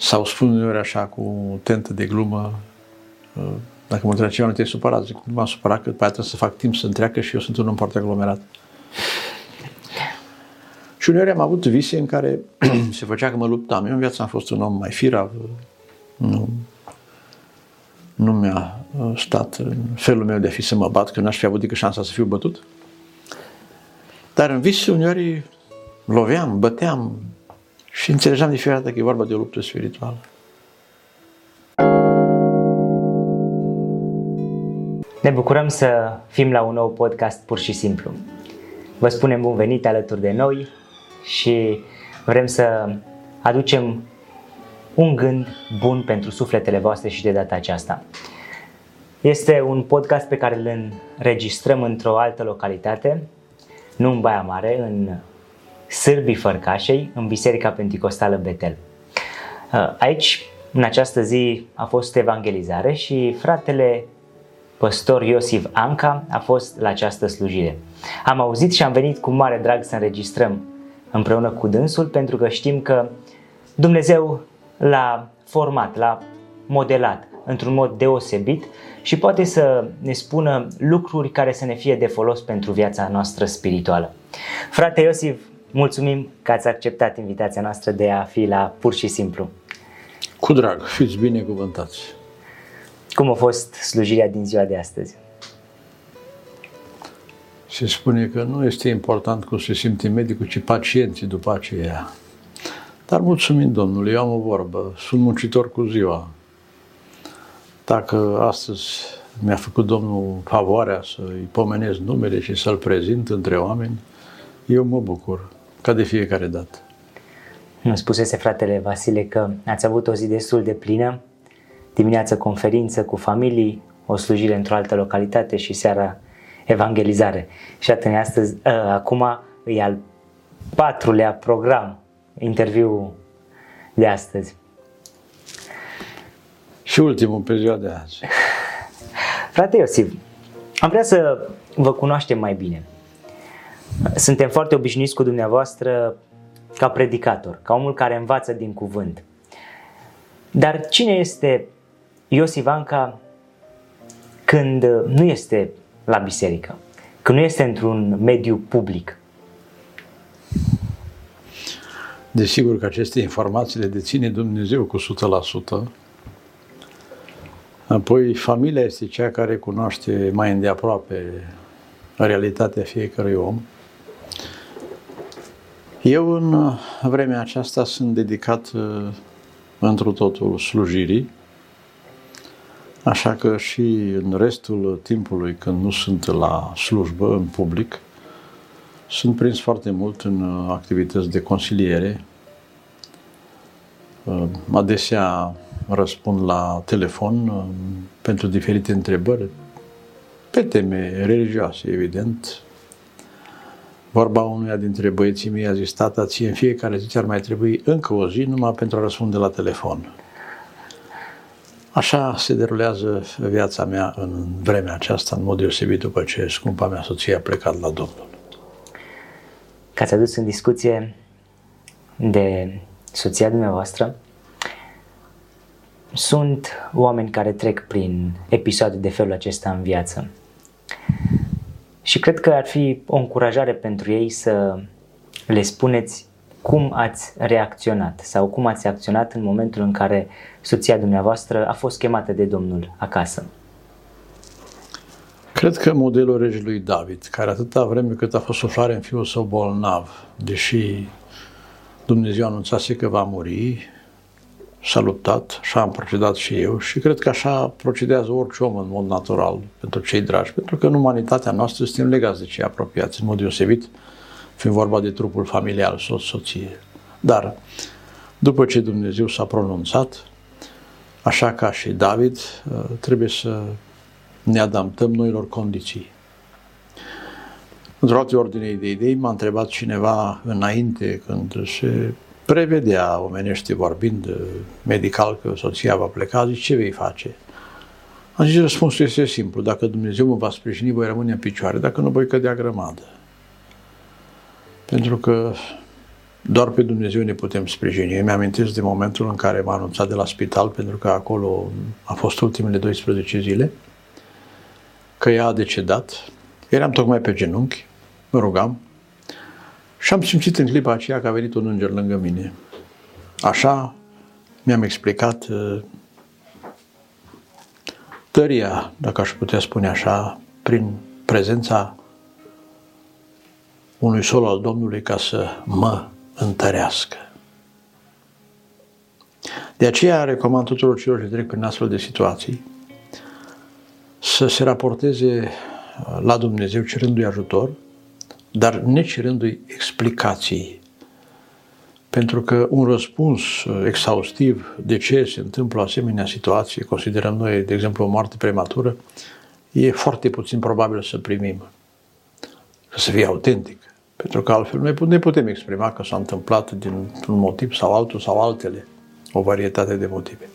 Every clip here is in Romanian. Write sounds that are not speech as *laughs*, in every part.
Sau spun uneori așa cu tentă de glumă, uh, dacă mă întreba ceva, nu te-ai supărat. Zic, nu m-am supărat, că după trebuie să fac timp să întreacă și eu sunt un om foarte aglomerat. Și uneori am avut vise în care *clears throat* se făcea că mă luptam. Eu în viață am fost un om mai firav, nu, nu mi-a uh, stat în felul meu de a fi să mă bat, că n-aș fi avut decât șansa să fiu bătut. Dar în vis uneori loveam, băteam și înțelegeam de fiecare dată că e vorba de o luptă spirituală. Ne bucurăm să fim la un nou podcast pur și simplu. Vă spunem bun venit alături de noi și vrem să aducem un gând bun pentru sufletele voastre și de data aceasta. Este un podcast pe care îl înregistrăm într-o altă localitate, nu în Baia Mare, în Sârbii Fărcașei, în Biserica Pentecostală Betel. Aici, în această zi, a fost evangelizare și fratele păstor Iosif Anca a fost la această slujire. Am auzit și am venit cu mare drag să înregistrăm împreună cu dânsul pentru că știm că Dumnezeu l-a format, l-a modelat într-un mod deosebit și poate să ne spună lucruri care să ne fie de folos pentru viața noastră spirituală. Frate Iosif, mulțumim că ați acceptat invitația noastră de a fi la pur și simplu. Cu drag, fiți binecuvântați. Cum a fost slujirea din ziua de astăzi? Se spune că nu este important cum se simte medicul, ci pacienții după aceea. Dar mulțumim Domnului, eu am o vorbă, sunt muncitor cu ziua. Dacă astăzi mi-a făcut Domnul favoarea să-i pomenesc numele și să-l prezint între oameni, eu mă bucur, ca de fiecare dată. Nu spusese fratele Vasile că ați avut o zi destul de plină, dimineața conferință cu familii, o slujire într-o altă localitate și seara evangelizare. Și atunci astăzi, ă, acum e al patrulea program, interviu de astăzi. Și ultimul pe ziua de azi. Frate Iosif, am vrea să vă cunoaștem mai bine. Suntem foarte obișnuiți cu dumneavoastră ca predicator, ca omul care învață din cuvânt. Dar cine este Iosif Anca când nu este la biserică, când nu este într-un mediu public? Desigur că aceste informații le deține Dumnezeu cu 100%. Apoi, familia este cea care cunoaște mai îndeaproape realitatea fiecărui om. Eu, în vremea aceasta, sunt dedicat uh, întru totul slujirii, așa că și în restul timpului, când nu sunt la slujbă, în public, sunt prins foarte mult în uh, activități de consiliere. Uh, adesea răspund la telefon uh, pentru diferite întrebări pe teme religioase, evident. Vorba unuia dintre băieții mei a zis, tata, ție în fiecare zi ar mai trebui încă o zi numai pentru a răspunde la telefon. Așa se derulează viața mea în vremea aceasta, în mod deosebit după ce scumpa mea soție a plecat la Domnul că ați adus în discuție de soția dumneavoastră. Sunt oameni care trec prin episoade de felul acesta în viață. Și cred că ar fi o încurajare pentru ei să le spuneți cum ați reacționat sau cum ați acționat în momentul în care soția dumneavoastră a fost chemată de Domnul acasă. Cred că modelul regelui David, care atâta vreme cât a fost suflare în fiul său bolnav, deși Dumnezeu anunțase că va muri, s-a luptat, așa am procedat și eu și cred că așa procedează orice om în mod natural pentru cei dragi, pentru că în umanitatea noastră suntem legați de cei apropiați, în mod deosebit, fiind vorba de trupul familial, soț, soție. Dar, după ce Dumnezeu s-a pronunțat, așa ca și David, trebuie să ne adaptăm noilor condiții. Într-o altă ordine de idei, m-a întrebat cineva înainte, când se prevedea, omenește vorbind, medical, că soția va pleca, zice, ce vei face? Am zis, răspunsul este simplu, dacă Dumnezeu mă va sprijini, voi rămâne în picioare, dacă nu voi cădea grămadă. Pentru că doar pe Dumnezeu ne putem sprijini. Eu mi-amintesc de momentul în care m-a anunțat de la spital, pentru că acolo a fost ultimele 12 zile, că ea a decedat. Eram tocmai pe genunchi, mă rugam, și am simțit în clipa aceea că a venit un înger lângă mine. Așa mi-am explicat uh, tăria, dacă aș putea spune așa, prin prezența unui sol al Domnului ca să mă întărească. De aceea recomand tuturor celor ce trec prin astfel de situații să se raporteze la Dumnezeu cerându-i ajutor, dar necerându-i explicații. Pentru că un răspuns exhaustiv de ce se întâmplă o asemenea situație, considerăm noi, de exemplu, o moarte prematură, e foarte puțin probabil să primim. Să fie autentic. Pentru că altfel noi ne putem exprima că s-a întâmplat din un motiv sau altul sau altele, o varietate de motive.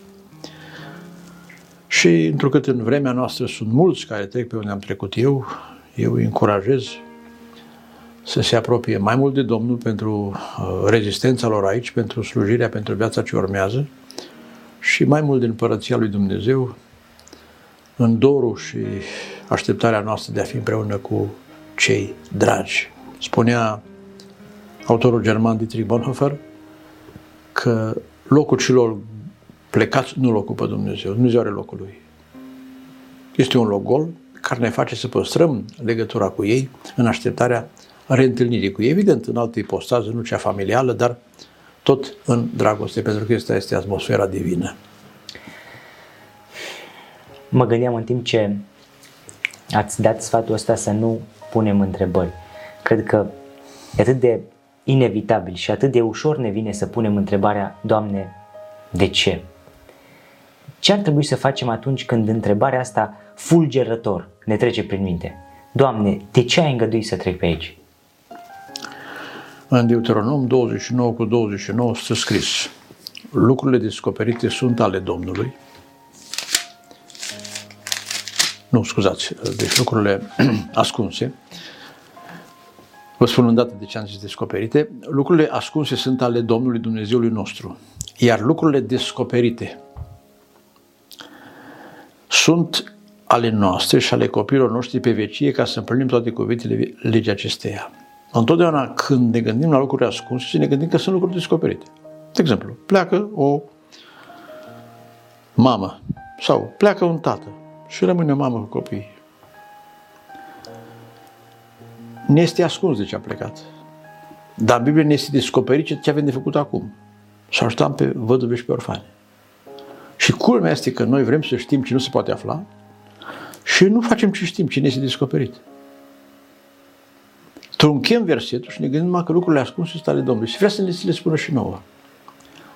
Și întrucât în vremea noastră sunt mulți care trec pe unde am trecut eu, eu îi încurajez să se apropie mai mult de Domnul pentru uh, rezistența lor aici, pentru slujirea, pentru viața ce urmează și mai mult din Părăția lui Dumnezeu, în dorul și așteptarea noastră de a fi împreună cu cei dragi. Spunea autorul german Dietrich Bonhoeffer că locul celor plecați nu-l ocupă Dumnezeu. Dumnezeu are locul lui. Este un loc gol care ne face să păstrăm legătura cu ei în așteptarea reîntâlnirii cu ei. Evident, în altă ipostază, nu cea familială, dar tot în dragoste, pentru că asta este atmosfera divină. Mă gândeam în timp ce ați dat sfatul ăsta să nu punem întrebări. Cred că e atât de inevitabil și atât de ușor ne vine să punem întrebarea, Doamne, de ce? Ce ar trebui să facem atunci când întrebarea asta fulgerător ne trece prin minte? Doamne, de ce ai îngăduit să trec pe aici? În Deuteronom 29 cu 29 stă scris Lucrurile descoperite sunt ale Domnului. Nu, scuzați, deci lucrurile *clears throat* ascunse Vă spun îndată de ce am zis descoperite. Lucrurile ascunse sunt ale Domnului Dumnezeului nostru, iar lucrurile descoperite sunt ale noastre și ale copiilor noștri pe vecie ca să împlinim toate cuvintele legii acesteia. Întotdeauna când ne gândim la lucruri ascunse, și ne gândim că sunt lucruri descoperite. De exemplu, pleacă o mamă sau pleacă un tată și rămâne o mamă cu copii. ne este ascuns de ce a plecat. Dar în Biblie ne este descoperit ce avem de făcut acum. Să ajutăm pe văduve și pe orfane. Și culmea este că noi vrem să știm ce nu se poate afla și nu facem ce știm, ce ne este descoperit. Trunchem versetul și ne gândim numai că lucrurile ascunse sunt ale Domnului. Și vrea să ne le spună și nouă.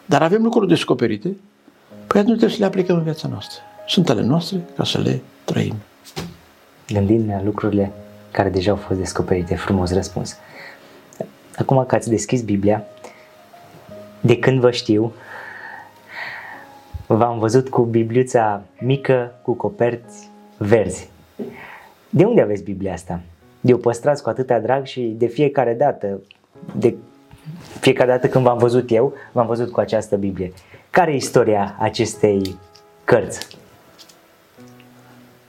Dar avem lucruri descoperite, păi atunci trebuie să le aplicăm în viața noastră. Sunt ale noastre ca să le trăim. Gândim la lucrurile care deja au fost descoperite. Frumos răspuns. Acum că ați deschis Biblia, de când vă știu, v-am văzut cu Bibliuța mică, cu coperți verzi. De unde aveți Biblia asta? De o păstrați cu atâta drag și de fiecare dată, de fiecare dată când v-am văzut eu, v-am văzut cu această Biblie. Care e istoria acestei cărți?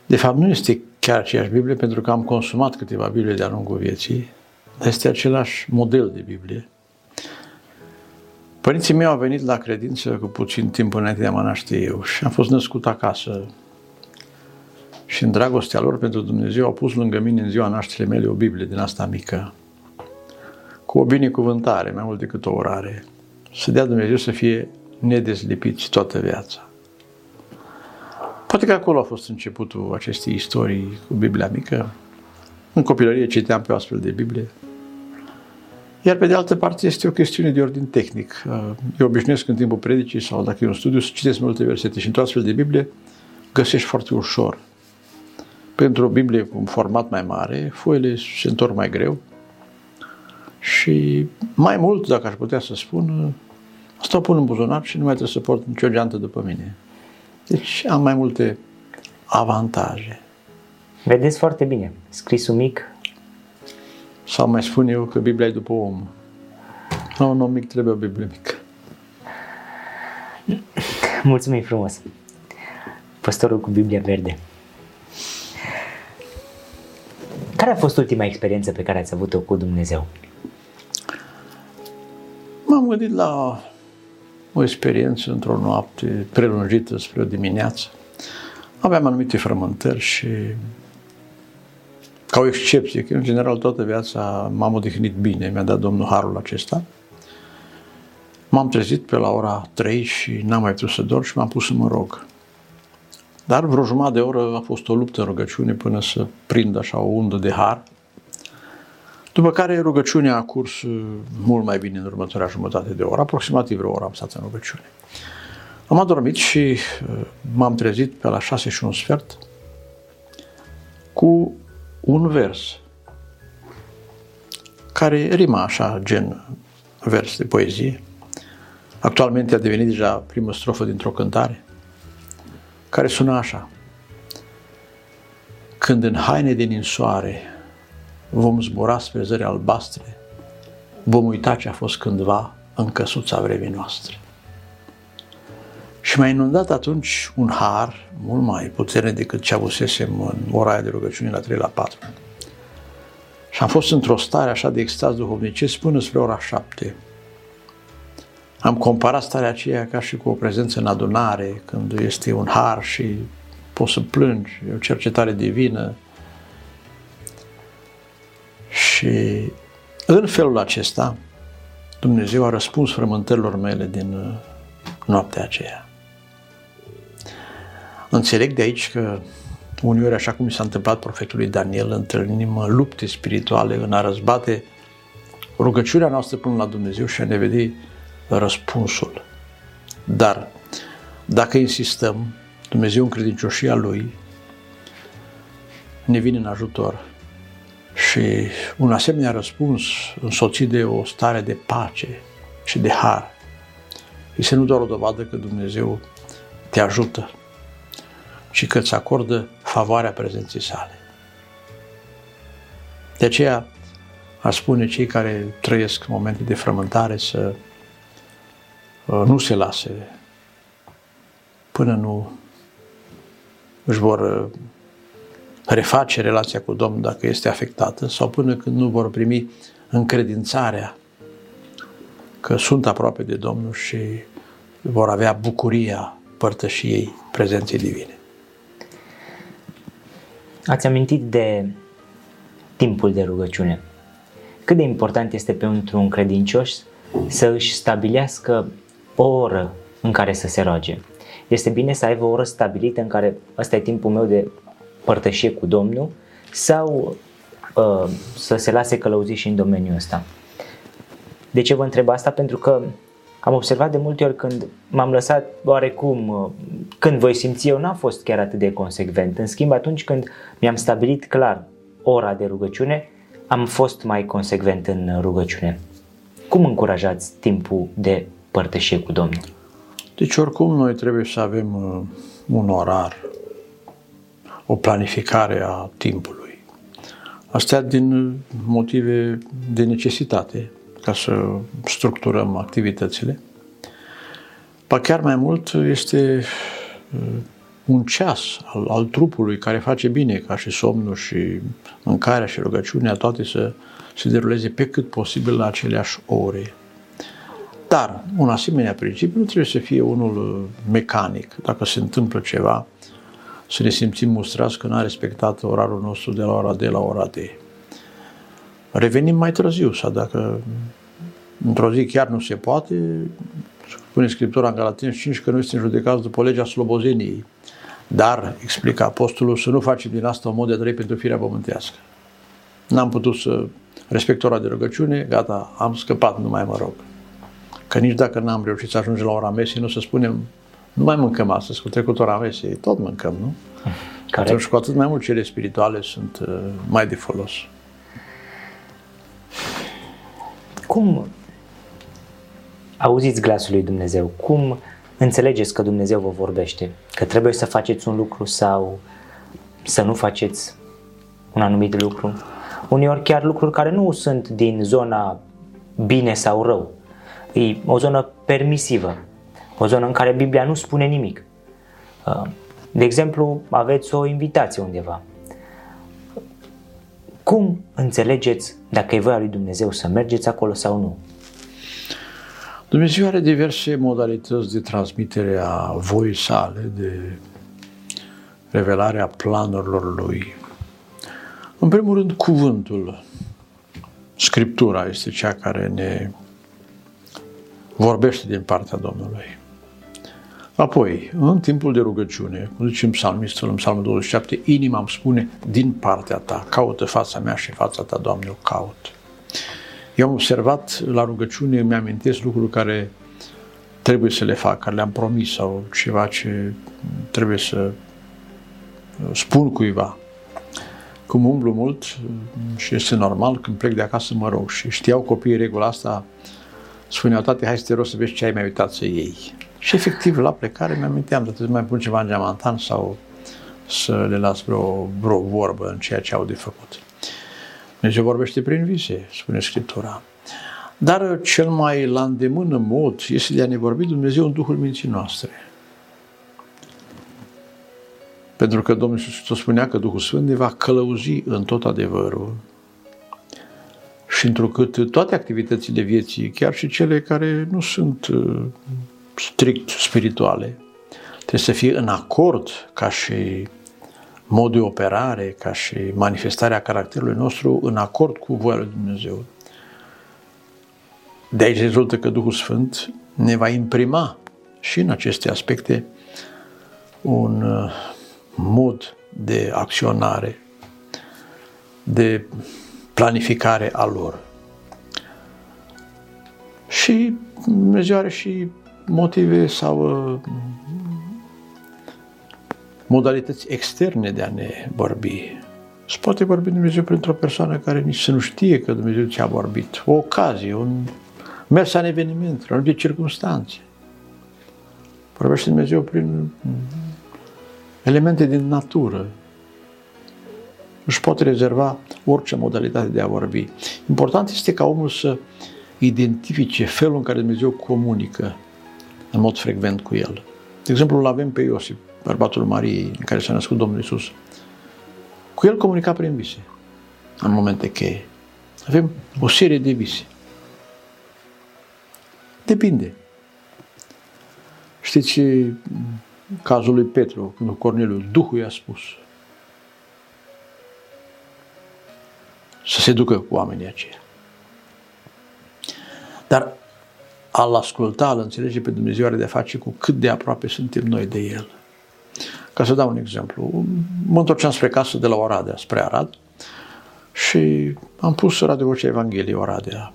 De fapt, nu este chiar aceeași Biblie, pentru că am consumat câteva Biblie de-a lungul vieții. Este același model de Biblie. Părinții mei au venit la credință cu puțin timp înainte de a mă naște eu și am fost născut acasă. Și în dragostea lor pentru Dumnezeu au pus lângă mine în ziua nașterii mele o Biblie din asta mică, cu o binecuvântare, mai mult decât o orare. Să dea Dumnezeu să fie nedezlipiți toată viața. Poate că acolo a fost începutul acestei istorii cu Biblia mică. În copilărie citeam pe o astfel de Biblie. Iar pe de altă parte este o chestiune de ordin tehnic. Eu obișnuiesc în timpul predicii sau dacă e un studiu să citesc multe versete și într-o astfel de Biblie găsești foarte ușor. Pentru o Biblie cu un format mai mare, foile se întorc mai greu și mai mult, dacă aș putea să spun, asta o pun în buzunar și nu mai trebuie să port nicio geantă după mine. Deci am mai multe avantaje. Vedeți foarte bine. Scrisul mic. Sau mai spun eu că Biblia e după om. La un om mic trebuie o Biblie mică. Mulțumim frumos. Păstorul cu Biblia verde. Care a fost ultima experiență pe care ați avut-o cu Dumnezeu? M-am gândit la o experiență într-o noapte prelungită spre o dimineață. Aveam anumite frământări și ca o excepție, că în general toată viața m-am odihnit bine, mi-a dat Domnul harul acesta. M-am trezit pe la ora 3 și n-am mai putut să dorm și m-am pus să mă rog. Dar vreo jumătate de oră a fost o luptă în rugăciune până să prind așa o undă de har. După care rugăciunea a curs uh, mult mai bine în următoarea jumătate de oră, aproximativ vreo oră am stat în rugăciune. Am adormit și uh, m-am trezit pe la șase și un sfert cu un vers care rima așa, gen vers de poezie. Actualmente a devenit deja primă strofă dintr-o cântare care sună așa. Când în haine de ninsoare vom zbura spre zări albastre, vom uita ce a fost cândva în căsuța vremii noastre. Și m-a inundat atunci un har mult mai puternic decât ce avusesem în ora aia de rugăciune la 3 la 4. Și am fost într-o stare așa de extaz duhovnicesc până spre ora 7. Am comparat starea aceea ca și cu o prezență în adunare, când este un har și poți să plângi, e o cercetare divină. Și în felul acesta, Dumnezeu a răspuns frământărilor mele din uh, noaptea aceea. Înțeleg de aici că uneori, așa cum s-a întâmplat profetului Daniel, întâlnim lupte spirituale în a răzbate rugăciunea noastră până la Dumnezeu și a ne vedea răspunsul. Dar dacă insistăm, Dumnezeu în credincioșia Lui ne vine în ajutor și un asemenea răspuns însoțit de o stare de pace și de har este nu doar o dovadă că Dumnezeu te ajută, ci că îți acordă favoarea prezenței sale. De aceea, aș spune cei care trăiesc momente de frământare să Uh, nu se lase până nu își vor uh, reface relația cu Domnul dacă este afectată sau până când nu vor primi încredințarea că sunt aproape de Domnul și vor avea bucuria părtășiei prezenței divine. Ați amintit de timpul de rugăciune. Cât de important este pentru un credincios să își stabilească o oră în care să se roage. Este bine să aibă o oră stabilită în care ăsta e timpul meu de părtășie cu Domnul sau uh, să se lase călăuzit și în domeniul ăsta. De ce vă întreb asta? Pentru că am observat de multe ori când m-am lăsat oarecum, uh, când voi simți eu, n-am fost chiar atât de consecvent. În schimb, atunci când mi-am stabilit clar ora de rugăciune, am fost mai consecvent în rugăciune. Cum încurajați timpul de părtășie cu Domnul? Deci oricum noi trebuie să avem uh, un orar, o planificare a timpului. Astea din motive de necesitate, ca să structurăm activitățile. Pa chiar mai mult este uh, un ceas al, al trupului care face bine ca și somnul și mâncarea și rugăciunea, toate să se deruleze pe cât posibil la aceleași ore. Dar un asemenea principiu nu trebuie să fie unul uh, mecanic. Dacă se întâmplă ceva, să ne simțim mustrați că n-a respectat orarul nostru de la ora D la ora D. Revenim mai târziu sau dacă într-o zi chiar nu se poate, spune Scriptura în Galateni 5 că noi suntem judecați după legea slobozeniei. Dar, explică apostolul, să nu facem din asta un mod de trăi pentru firea pământească. N-am putut să respect ora de rugăciune, gata, am scăpat, nu mai mă rog. Că nici dacă n-am reușit să ajungem la ora mesei, nu să spunem, nu mai mâncăm astăzi, cu trecut ora mesei, tot mâncăm, nu? Care? *laughs* Atunci cu atât mai mult cele spirituale sunt uh, mai de folos. Cum auziți glasul lui Dumnezeu? Cum înțelegeți că Dumnezeu vă vorbește? Că trebuie să faceți un lucru sau să nu faceți un anumit lucru? Uneori chiar lucruri care nu sunt din zona bine sau rău, E o zonă permisivă, o zonă în care Biblia nu spune nimic. Uh, de exemplu, aveți o invitație undeva. Cum înțelegeți dacă e voia lui Dumnezeu să mergeți acolo sau nu? Dumnezeu are diverse modalități de transmitere a voii sale, de revelarea planurilor lui. În primul rând, cuvântul. Scriptura este cea care ne vorbește din partea Domnului. Apoi, în timpul de rugăciune, cum zicem psalmistul în psalmul 27, inima îmi spune din partea ta, caută fața mea și fața ta, Doamne, o caut. Eu am observat la rugăciune, îmi amintesc lucruri care trebuie să le fac, care le-am promis sau ceva ce trebuie să spun cuiva. Cum umblu mult și este normal, când plec de acasă mă rog și știau copiii regula asta, spuneau, tate, hai să te rog să vezi ce ai mai uitat să iei. Și efectiv, la plecare mi aminteam, trebuie să mai pun ceva în geamantan sau să le las vreo, vreo vorbă în ceea ce au de făcut. Dumnezeu vorbește prin vise, spune Scriptura. Dar cel mai la îndemână mod este de a ne vorbi Dumnezeu în Duhul minții noastre. Pentru că Domnul Iisus spunea că Duhul Sfânt ne va călăuzi în tot adevărul și întrucât toate activitățile vieții, chiar și cele care nu sunt uh, strict spirituale, trebuie să fie în acord ca și mod de operare, ca și manifestarea caracterului nostru în acord cu voia lui Dumnezeu. De aici rezultă că Duhul Sfânt ne va imprima și în aceste aspecte un uh, mod de acționare, de planificare a lor. Și Dumnezeu are și motive sau uh, modalități externe de a ne vorbi. Se poate vorbi Dumnezeu printr-o persoană care nici să nu știe că Dumnezeu ți-a vorbit. O ocazie, un mers în eveniment, în anumite circunstanțe. Vorbește Dumnezeu prin elemente din natură. Își poate rezerva orice modalitate de a vorbi. Important este ca omul să identifice felul în care Dumnezeu comunică în mod frecvent cu el. De exemplu, îl avem pe Iosif, bărbatul Mariei, în care s-a născut Domnul Isus. Cu el comunica prin vise, în momente cheie. Avem o serie de vise. Depinde. Știți cazul lui Petru, când Corneliu, Duhul i-a spus să se ducă cu oamenii aceia. Dar al asculta, al înțelege pe Dumnezeu are de face cu cât de aproape suntem noi de El. Ca să dau un exemplu, mă întorceam spre casă de la Oradea, spre Arad, și am pus Radio Vocea Evangheliei Oradea.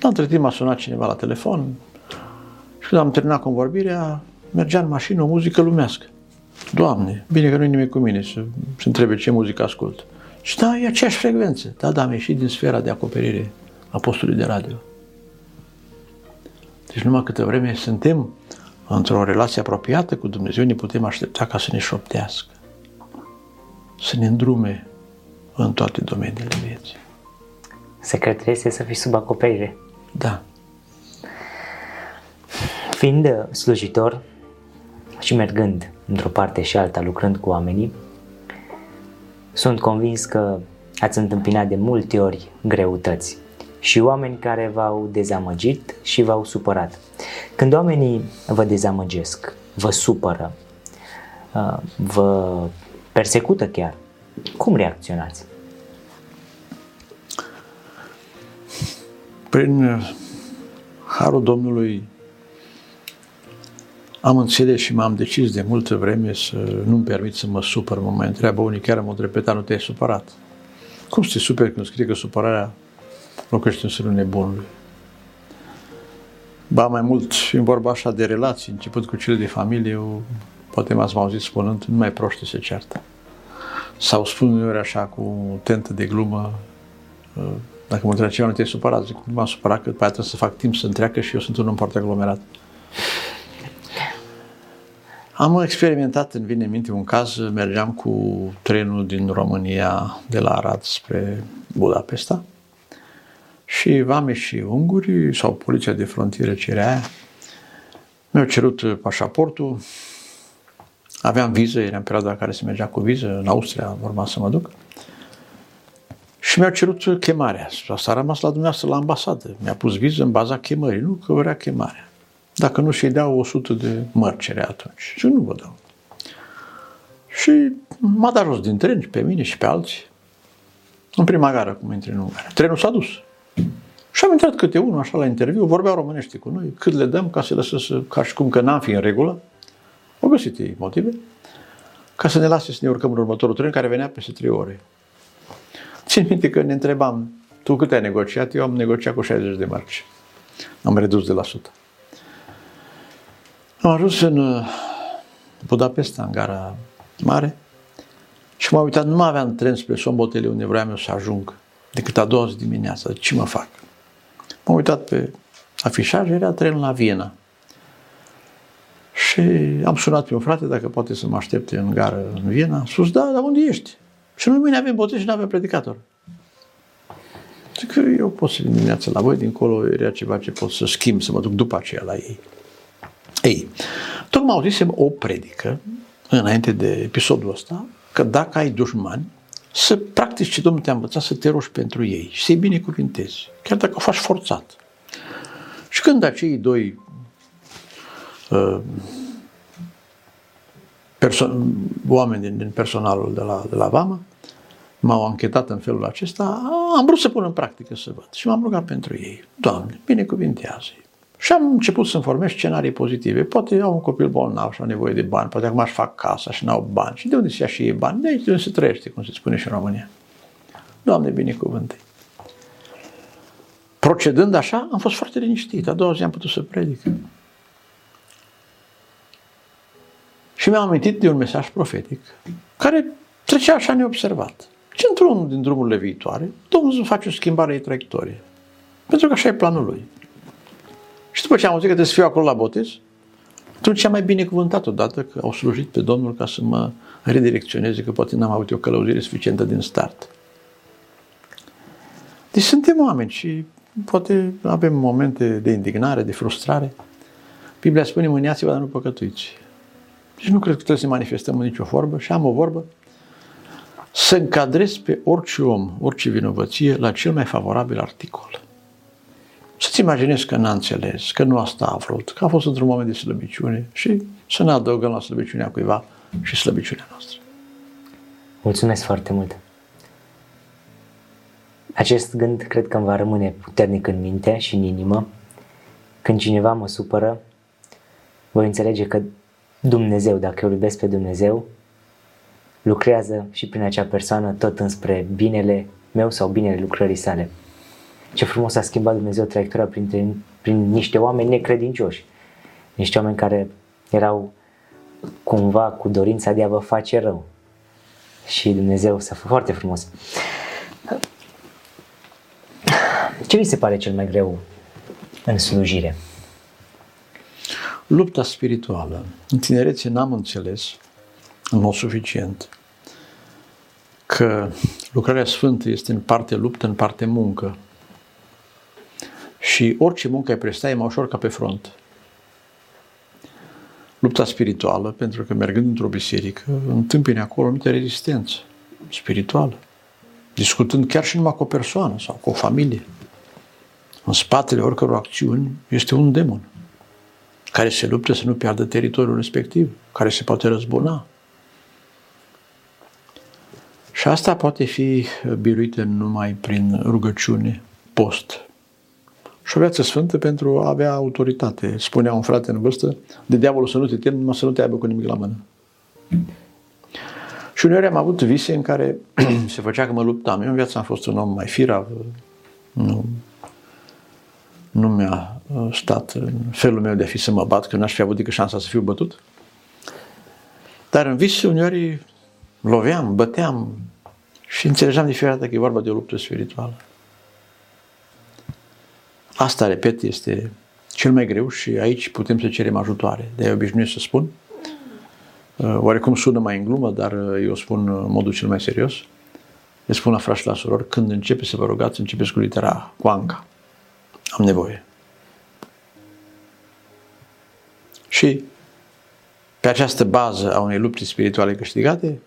Între timp a sunat cineva la telefon și când am terminat convorbirea, mergea în mașină o muzică lumească. Doamne, bine că nu-i nimic cu mine să, să întrebe ce muzică ascult. Și da, e aceeași frecvență. Da, da, am ieșit din sfera de acoperire a postului de radio. Deci numai câtă vreme suntem într-o relație apropiată cu Dumnezeu, ne putem aștepta ca să ne șoptească, să ne îndrume în toate domeniile vieții. Secretul este să fii sub acoperire. Da. Fiind slujitor și mergând într-o parte și alta, lucrând cu oamenii, sunt convins că ați întâmpinat de multe ori greutăți și oameni care v-au dezamăgit și v-au supărat. Când oamenii vă dezamăgesc, vă supără, uh, vă persecută chiar, cum reacționați? Prin uh, Harul Domnului am înțeles și m-am decis de multă vreme să nu-mi permit să mă supăr. Mă mai întreabă unii chiar mă repetat, nu te-ai supărat. Cum să te superi când scrie că supărarea locuiește în sânul nebunului? Ba mai mult, în vorba așa de relații, începând cu cele de familie, eu, poate m-ați auzit spunând, nu mai proști se ceartă. Sau spun uneori așa cu tentă de glumă, uh, dacă mă întreb ceva, nu te-ai supărat, zic, nu m-am supărat, că pe trebuie să fac timp să întreacă și eu sunt un om foarte aglomerat. Am experimentat, îmi vine în minte un caz, mergeam cu trenul din România de la Arad spre Budapesta Și vame și unguri sau poliția de frontieră cerea aia. Mi-au cerut pașaportul, aveam viză, era în perioada în care se mergea cu viză, în Austria urma să mă duc. Și mi-au cerut chemarea. Asta a rămas la dumneavoastră la ambasadă. Mi-a pus viză în baza chemării, nu că vrea chemarea. Dacă nu și-i dau 100 de mărcere atunci. Și nu vă dau. Și m-a dat jos din tren și pe mine și pe alții. În prima gară, cum intri în Ungaria. Trenul s-a dus. Și am intrat câte unul așa la interviu, vorbeau românește cu noi, cât le dăm ca să lăsă să, ca și cum că n-am fi în regulă. Au găsit ei motive ca să ne lase să ne urcăm în următorul tren care venea peste trei ore. Țin minte că ne întrebam, tu cât ai negociat? Eu am negociat cu 60 de marci. Am redus de la 100. Am ajuns în uh, Budapesta, în gara mare, și m-am uitat, nu mai aveam tren spre Sombotele unde vreau eu să ajung, decât a doua zi dimineața. Ce mă fac? M-am uitat pe afișaj, era tren la Viena. Și am sunat pe un frate dacă poate să mă aștepte în gară în Viena. A spus, da, dar unde ești? Și noi mâine avem botez și nu avem predicator. Zic că eu pot să vin dimineața la voi, dincolo era ceva ce pot să schimb, să mă duc după aceea la ei. Ei, tocmai auzisem o predică înainte de episodul ăsta, că dacă ai dușmani, să practici ce Domnul te-a învățat să te rogi pentru ei și să-i binecuvintezi, chiar dacă o faci forțat. Și când acei doi uh, perso- oameni din, din personalul de la, de la Vama m-au anchetat în felul acesta, am vrut să pun în practică să văd și m-am rugat pentru ei. Doamne, binecuvintează-i. Și am început să-mi formez scenarii pozitive. Poate au un copil bolnav și au nevoie de bani, poate acum aș fac casa și n-au bani. Și de unde se ia și ei bani? De aici de unde se trăiește, cum se spune și în România. Doamne, binecuvânte Procedând așa, am fost foarte liniștit. A doua zi am putut să predic. Și mi-am amintit de un mesaj profetic care trecea așa neobservat. Și într-unul din drumurile viitoare, Domnul face o schimbare de traiectorie. Pentru că așa e planul lui. Și după ce am auzit că trebuie să fiu acolo la botez, atunci am mai binecuvântat odată că au slujit pe Domnul ca să mă redirecționeze, că poate n-am avut o călăuzire suficientă din start. Deci suntem oameni și poate avem momente de indignare, de frustrare. Biblia spune, mâniați-vă, dar nu păcătuiți. Deci nu cred că trebuie să manifestăm în nicio formă și am o vorbă să încadrez pe orice om, orice vinovăție la cel mai favorabil articol. Să-ți imaginezi că n-a înțeles, că nu asta a vrut, că a fost într-un moment de slăbiciune și să ne adăugăm la slăbiciunea cuiva și slăbiciunea noastră. Mulțumesc foarte mult! Acest gând cred că îmi va rămâne puternic în minte și în inimă. Când cineva mă supără, voi înțelege că Dumnezeu, dacă eu iubesc pe Dumnezeu, lucrează și prin acea persoană tot înspre binele meu sau binele lucrării sale. Ce frumos a schimbat Dumnezeu traiectoria prin, prin niște oameni necredincioși, niște oameni care erau cumva cu dorința de a vă face rău. Și Dumnezeu să fie foarte frumos. Ce vi se pare cel mai greu în slujire? Lupta spirituală. În tinerețe n-am înțeles în mod suficient că lucrarea sfântă este în parte luptă, în parte muncă. Și orice muncă ai presta e mai ușor ca pe front. Lupta spirituală, pentru că mergând într-o biserică, întâmpine acolo multe rezistență spirituală. Discutând chiar și numai cu o persoană sau cu o familie. În spatele oricăror acțiuni este un demon care se luptă să nu piardă teritoriul respectiv, care se poate răzbuna. Și asta poate fi biruită numai prin rugăciune, post. Și o viață sfântă pentru a avea autoritate. Spunea un frate în vârstă, de diavolul să nu te temi, numai să nu te aibă cu nimic la mână. Și uneori am avut vise în care *clears throat* se făcea că mă luptam. Eu în viață am fost un om mai firav, nu, nu mi-a uh, stat în felul meu de a fi să mă bat, că n-aș fi avut decât șansa să fiu bătut. Dar în vis uneori loveam, băteam și înțelegeam de fiecare dată că e vorba de o luptă spirituală. Asta, repet, este cel mai greu și aici putem să cerem ajutoare. De-aia obișnuiesc să spun. Uh, oarecum sună mai în glumă, dar uh, eu spun în modul cel mai serios. le spun la frați și la surori, când începe să vă rugați, începeți cu litera cu Anca. Am nevoie. Și pe această bază a unei lupte spirituale câștigate,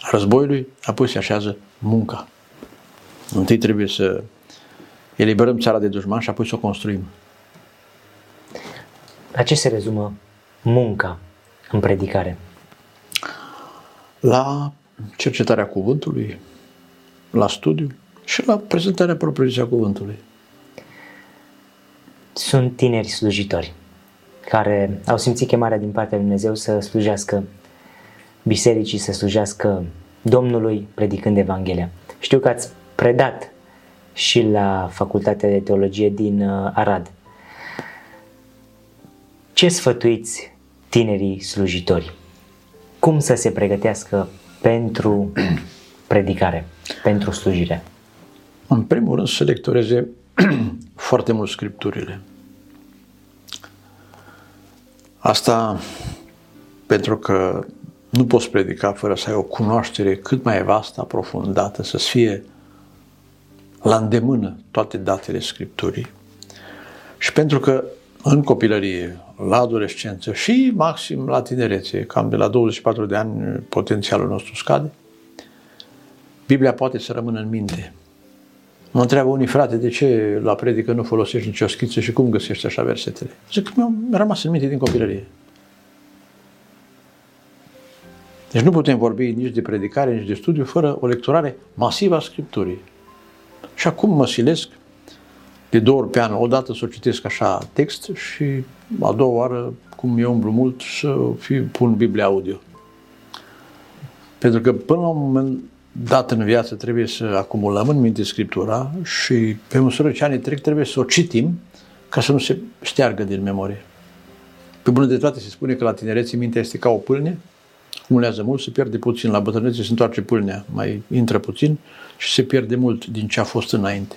a războiului, apoi se așează munca. Întâi trebuie să eliberăm țara de dușman și apoi să o construim. La ce se rezumă munca în predicare? La cercetarea cuvântului, la studiu și la prezentarea propriu a cuvântului. Sunt tineri slujitori care au simțit chemarea din partea lui Dumnezeu să slujească bisericii, să slujească Domnului predicând Evanghelia. Știu că ați predat și la Facultatea de Teologie din uh, Arad. Ce sfătuiți tinerii slujitori? Cum să se pregătească pentru *clears throat* predicare, pentru slujire? În primul rând să lectoreze *clears throat* foarte mult scripturile. Asta pentru că nu poți predica fără să ai o cunoaștere cât mai vastă, aprofundată, să fie la îndemână toate datele Scripturii. Și pentru că în copilărie, la adolescență și maxim la tinerețe, cam de la 24 de ani, potențialul nostru scade, Biblia poate să rămână în minte. Mă întreabă unii, frate, de ce la predică nu folosești nicio schiță și cum găsești așa versetele? Zic că mi-au rămas în minte din copilărie. Deci nu putem vorbi nici de predicare, nici de studiu fără o lecturare masivă a Scripturii. Și acum mă silesc de două ori pe an, o dată să o citesc așa text și a doua oară, cum eu umblu mult, să fi, pun Biblia audio. Pentru că până la un moment dat în viață trebuie să acumulăm în minte Scriptura și pe măsură ce anii trec trebuie să o citim ca să nu se șteargă din memorie. Pe bună de toate se spune că la tinerețe mintea este ca o pâlne, acumulează mult, se pierde puțin, la bătrânețe se întoarce pâlnea, mai intră puțin și se pierde mult din ce a fost înainte.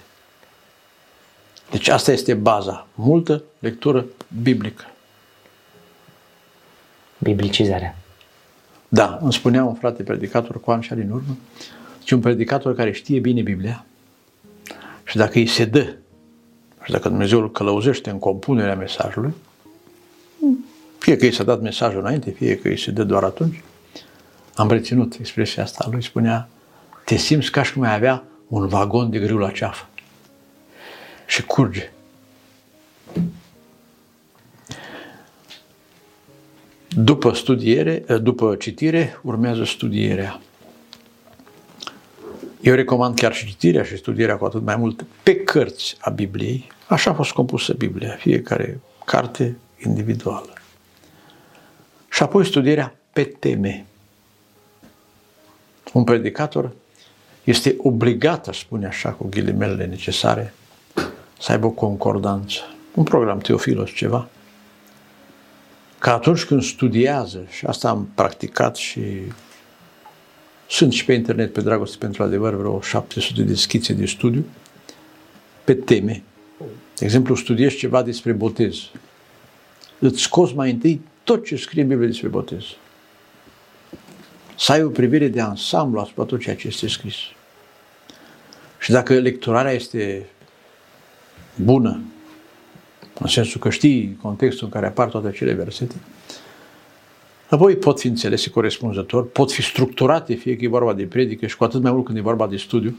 Deci asta este baza. Multă lectură biblică. Biblicizarea. Da, îmi spunea un frate predicator cu ani și din urmă, și un predicator care știe bine Biblia și dacă îi se dă și dacă Dumnezeu îl călăuzește în compunerea mesajului, fie că i s-a dat mesajul înainte, fie că îi se dă doar atunci, am reținut expresia asta. Lui spunea, te simți ca și cum ai avea un vagon de grâu la ceafă și curge. După studiere, după citire, urmează studierea. Eu recomand chiar și citirea și studierea cu atât mai mult pe cărți a Bibliei. Așa a fost compusă Biblia, fiecare carte individuală. Și apoi studierea pe teme. Un predicator este obligat, aș spune așa, cu ghilimelele necesare, să aibă o concordanță. Un program Teofilos, ceva. Ca atunci când studiază, și asta am practicat și sunt și pe internet, pe Dragoste pentru Adevăr, vreo 700 de schițe de studiu, pe teme. De exemplu, studiezi ceva despre botez. Îți scoți mai întâi tot ce scrie în Biblie despre botez. Să ai o privire de ansamblu asupra tot ceea ce este scris. Și dacă lecturarea este bună, în sensul că știi contextul în care apar toate acele versete, apoi pot fi înțelese corespunzător, pot fi structurate, fie că e vorba de predică și cu atât mai mult când e vorba de studiu.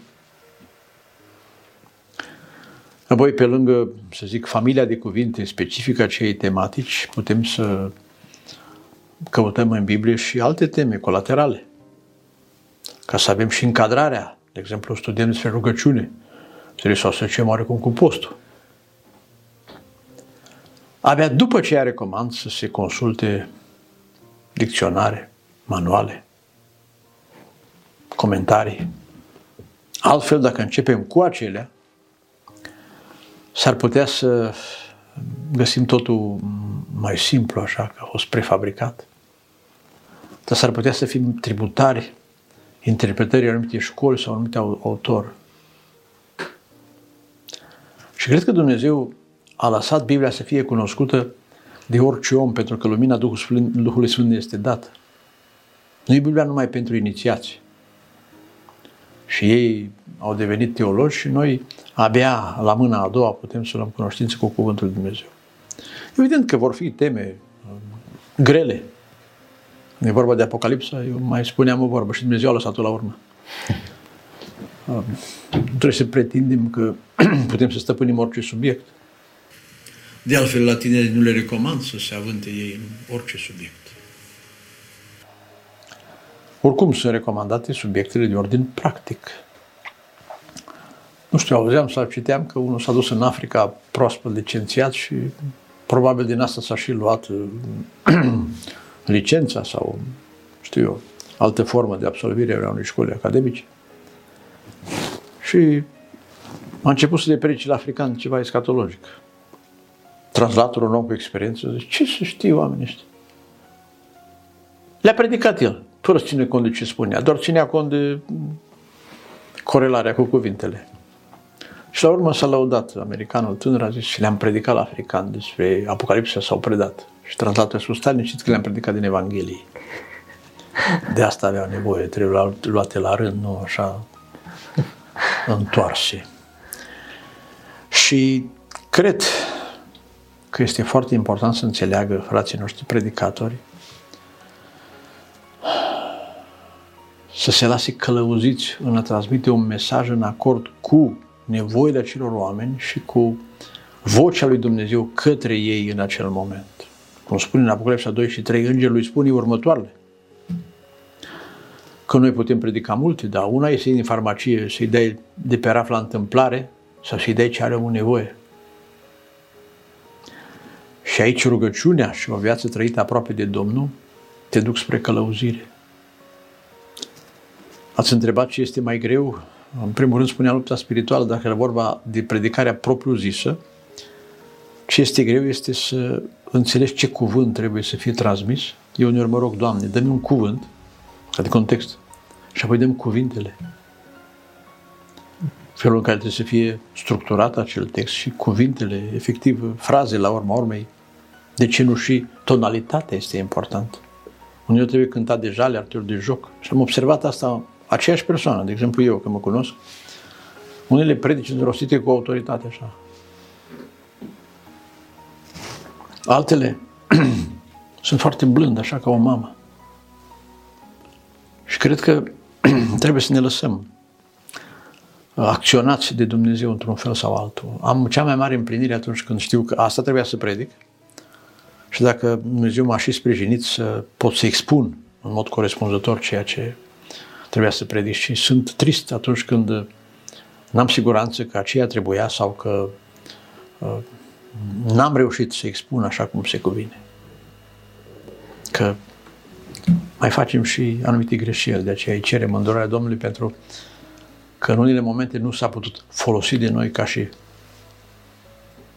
Apoi, pe lângă, să zic, familia de cuvinte specifică acelei tematici, putem să căutăm în Biblie și alte teme colaterale, ca să avem și încadrarea. De exemplu, studiem despre rugăciune, trebuie să o asociem oarecum cu postul. Abia după ce recomand să se consulte dicționare, manuale, comentarii. Altfel, dacă începem cu acelea, s-ar putea să găsim totul mai simplu, așa, că a fost prefabricat. Dar s-ar putea să fim tributari interpretării anumite școli sau anumite autor. Și cred că Dumnezeu a lăsat Biblia să fie cunoscută de orice om, pentru că lumina Duhului Sfânt este dată. Nu e Biblia numai pentru inițiați. și ei au devenit teologi și noi abia la mâna a doua putem să luăm cunoștință cu Cuvântul Lui Dumnezeu. Evident că vor fi teme um, grele. E vorba de Apocalipsa, eu mai spuneam o vorbă și Dumnezeu a lăsat-o la urmă. *laughs* Um, nu trebuie să pretindem că *clears throat* putem să stăpânim orice subiect. De altfel, la tineri nu le recomand să se avânte ei în orice subiect. Oricum sunt recomandate subiectele de ordin practic. Nu știu, auzeam sau citeam că unul s-a dus în Africa proaspăt licențiat și probabil din asta s-a și luat *clears throat* licența sau, știu eu, altă formă de absolvire a unei școli academice. Și a început să le predice la african ceva escatologic. Translatorul, un om cu experiență, zice, ce să știe oamenii ăștia? Le-a predicat el, fără să ține cont de ce spunea, doar ținea cont de corelarea cu cuvintele. Și la urmă s-a laudat americanul tânăr, a zis, și le-am predicat la african despre Apocalipsa, s-au predat. Și translatul a spus, stai că le-am predicat din Evanghelie. De asta aveau nevoie, trebuie luate la rând, nu așa întoarse. Și cred că este foarte important să înțeleagă frații noștri predicatori să se lase călăuziți în a transmite un mesaj în acord cu nevoile acelor oameni și cu vocea lui Dumnezeu către ei în acel moment. Cum spune în Apocalipsa 2 și 3, îngerul îi spune următoarele. Că noi putem predica multe, dar una este din farmacie să-i dai de pe raf la întâmplare sau să-i dai ce are o nevoie. Și aici rugăciunea și o viață trăită aproape de Domnul te duc spre călăuzire. Ați întrebat ce este mai greu? În primul rând spunea lupta spirituală, dacă era vorba de predicarea propriu-zisă, ce este greu este să înțelegi ce cuvânt trebuie să fie transmis. Eu uneori mă rog, Doamne, dă-mi un cuvânt, de context, și apoi dăm cuvintele. Felul în care trebuie să fie structurat acel text și cuvintele, efectiv, fraze la urma urmei. De ce nu și tonalitatea este importantă. Uneori trebuie cântat de jale, alteori de joc. Și am observat asta aceeași persoană, de exemplu eu, că mă cunosc, unele predici înrostite cu autoritate așa. Altele *clears throat* sunt foarte blânde, așa ca o mamă. Și cred că *clears throat* trebuie să ne lăsăm acționați de Dumnezeu într-un fel sau altul. Am cea mai mare împlinire atunci când știu că asta trebuia să predic și dacă Dumnezeu m-a și sprijinit să pot să expun în mod corespunzător ceea ce trebuia să predic și sunt trist atunci când n-am siguranță că aceea trebuia sau că uh, n-am reușit să expun așa cum se cuvine. Că mai facem și anumite greșeli, de aceea îi cerem îndurarea Domnului pentru că în unele momente nu s-a putut folosi de noi ca și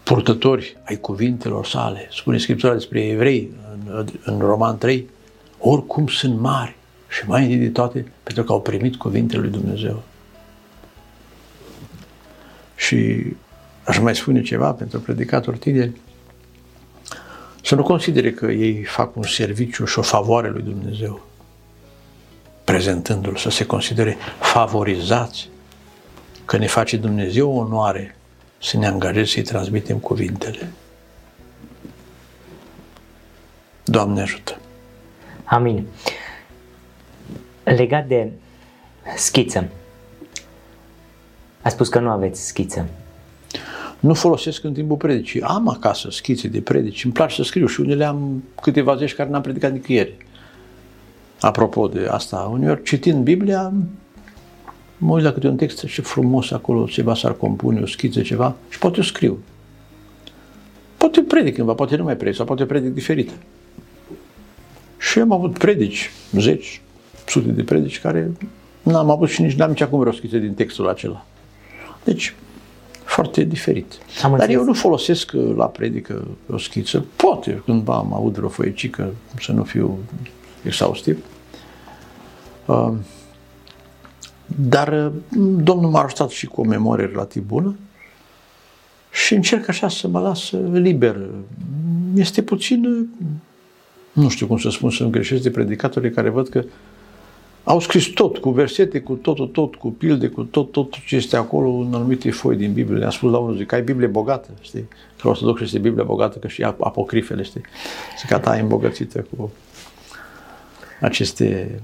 purtători ai cuvintelor sale. Spune Scriptura despre evrei în, în Roman 3, oricum sunt mari și mai întâi de toate pentru că au primit cuvintele lui Dumnezeu. Și aș mai spune ceva pentru predicatori tineri, să nu considere că ei fac un serviciu și o favoare lui Dumnezeu, prezentându-l, să se considere favorizați, că ne face Dumnezeu onoare să ne angajeze să-i transmitem cuvintele. Doamne ajută! Amin. Legat de schiță, a spus că nu aveți schiță. Nu folosesc în timpul predicii. Am acasă schițe de predici, îmi place să scriu și unele am câteva zeci care n-am predicat nicăieri. Apropo de asta, uneori citind Biblia, mă uit la câte un text și frumos acolo, ceva s-ar compune, o schiță, ceva, și poate o scriu. Poate predic cândva, poate nu mai predic, sau poate predic diferit. Și am avut predici, zeci, sute de predici care n-am avut și nici n-am nici acum vreo schiță din textul acela. Deci, foarte diferit. Am Dar eu nu folosesc uh, la predică o schiță. Poate, cândva am aud vreo foiecică, să nu fiu exhaustiv. Uh, dar uh, Domnul m-a ajutat și cu o memorie relativ bună și încerc așa să mă las liber. Este puțin, nu știu cum să spun, să nu greșesc de predicatorii care văd că au scris tot, cu versete, cu tot, tot, tot, cu pilde, cu tot, tot ce este acolo în anumite foi din Biblie. Ne-a spus la unul, zic, ai Biblie bogată, știi? Că ortodox este Biblia bogată, că și apocrifele, știi? Zic, că ta e îmbogățită cu aceste...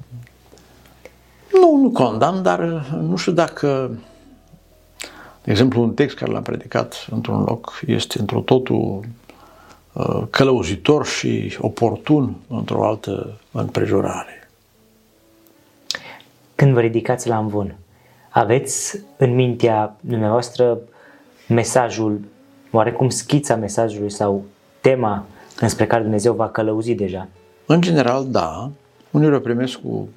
Nu, nu condamn, dar nu știu dacă, de exemplu, un text care l-am predicat într-un loc este într-o totul uh, călăuzitor și oportun într-o altă împrejurare. Când vă ridicați la învon, aveți în mintea dumneavoastră mesajul, oarecum schița mesajului sau tema înspre care Dumnezeu va călăuzi deja? În general, da. Uneori o primesc cu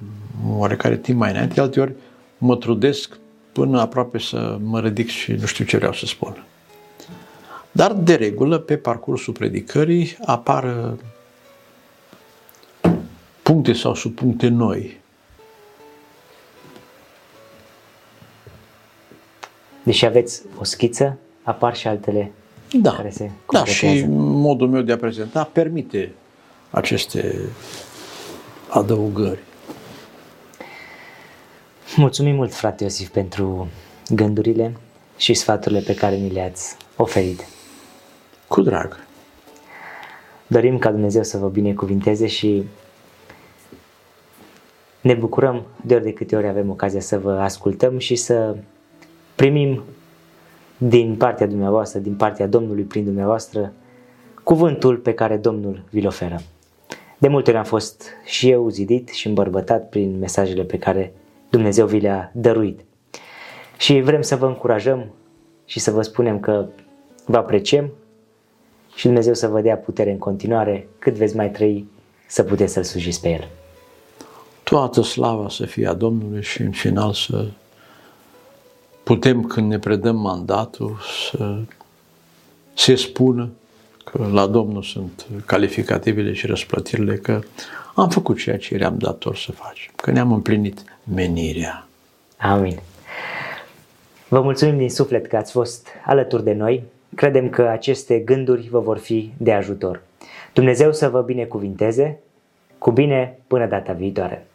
oarecare timp mai înainte, alteori mă trudesc până aproape să mă ridic și nu știu ce vreau să spun. Dar, de regulă, pe parcursul predicării apar puncte sau subpuncte noi Deși aveți o schiță, apar și altele da. care se Da, și modul meu de a prezenta permite aceste adăugări. Mulțumim mult, frate Iosif, pentru gândurile și sfaturile pe care ni le-ați oferit. Cu drag. Dorim ca Dumnezeu să vă binecuvinteze și ne bucurăm de ori de câte ori avem ocazia să vă ascultăm și să primim din partea dumneavoastră, din partea Domnului prin dumneavoastră, cuvântul pe care Domnul vi-l oferă. De multe ori am fost și eu zidit și îmbărbătat prin mesajele pe care Dumnezeu vi le-a dăruit. Și vrem să vă încurajăm și să vă spunem că vă apreciem și Dumnezeu să vă dea putere în continuare cât veți mai trăi să puteți să-L slujiți pe El. Toată slava să fie a Domnului și în final să putem, când ne predăm mandatul, să se spună că la Domnul sunt calificativele și răsplătirile, că am făcut ceea ce eram dator să facem, că ne-am împlinit menirea. Amin. Vă mulțumim din suflet că ați fost alături de noi. Credem că aceste gânduri vă vor fi de ajutor. Dumnezeu să vă binecuvinteze. Cu bine până data viitoare.